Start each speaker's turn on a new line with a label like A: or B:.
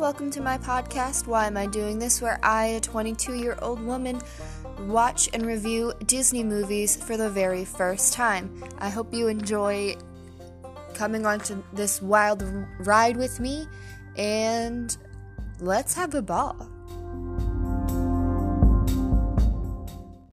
A: welcome to my podcast, Why Am I Doing This? where I, a 22 year old woman, watch and review Disney movies for the very first time. I hope you enjoy coming on to this wild ride with me, and let's have a ball.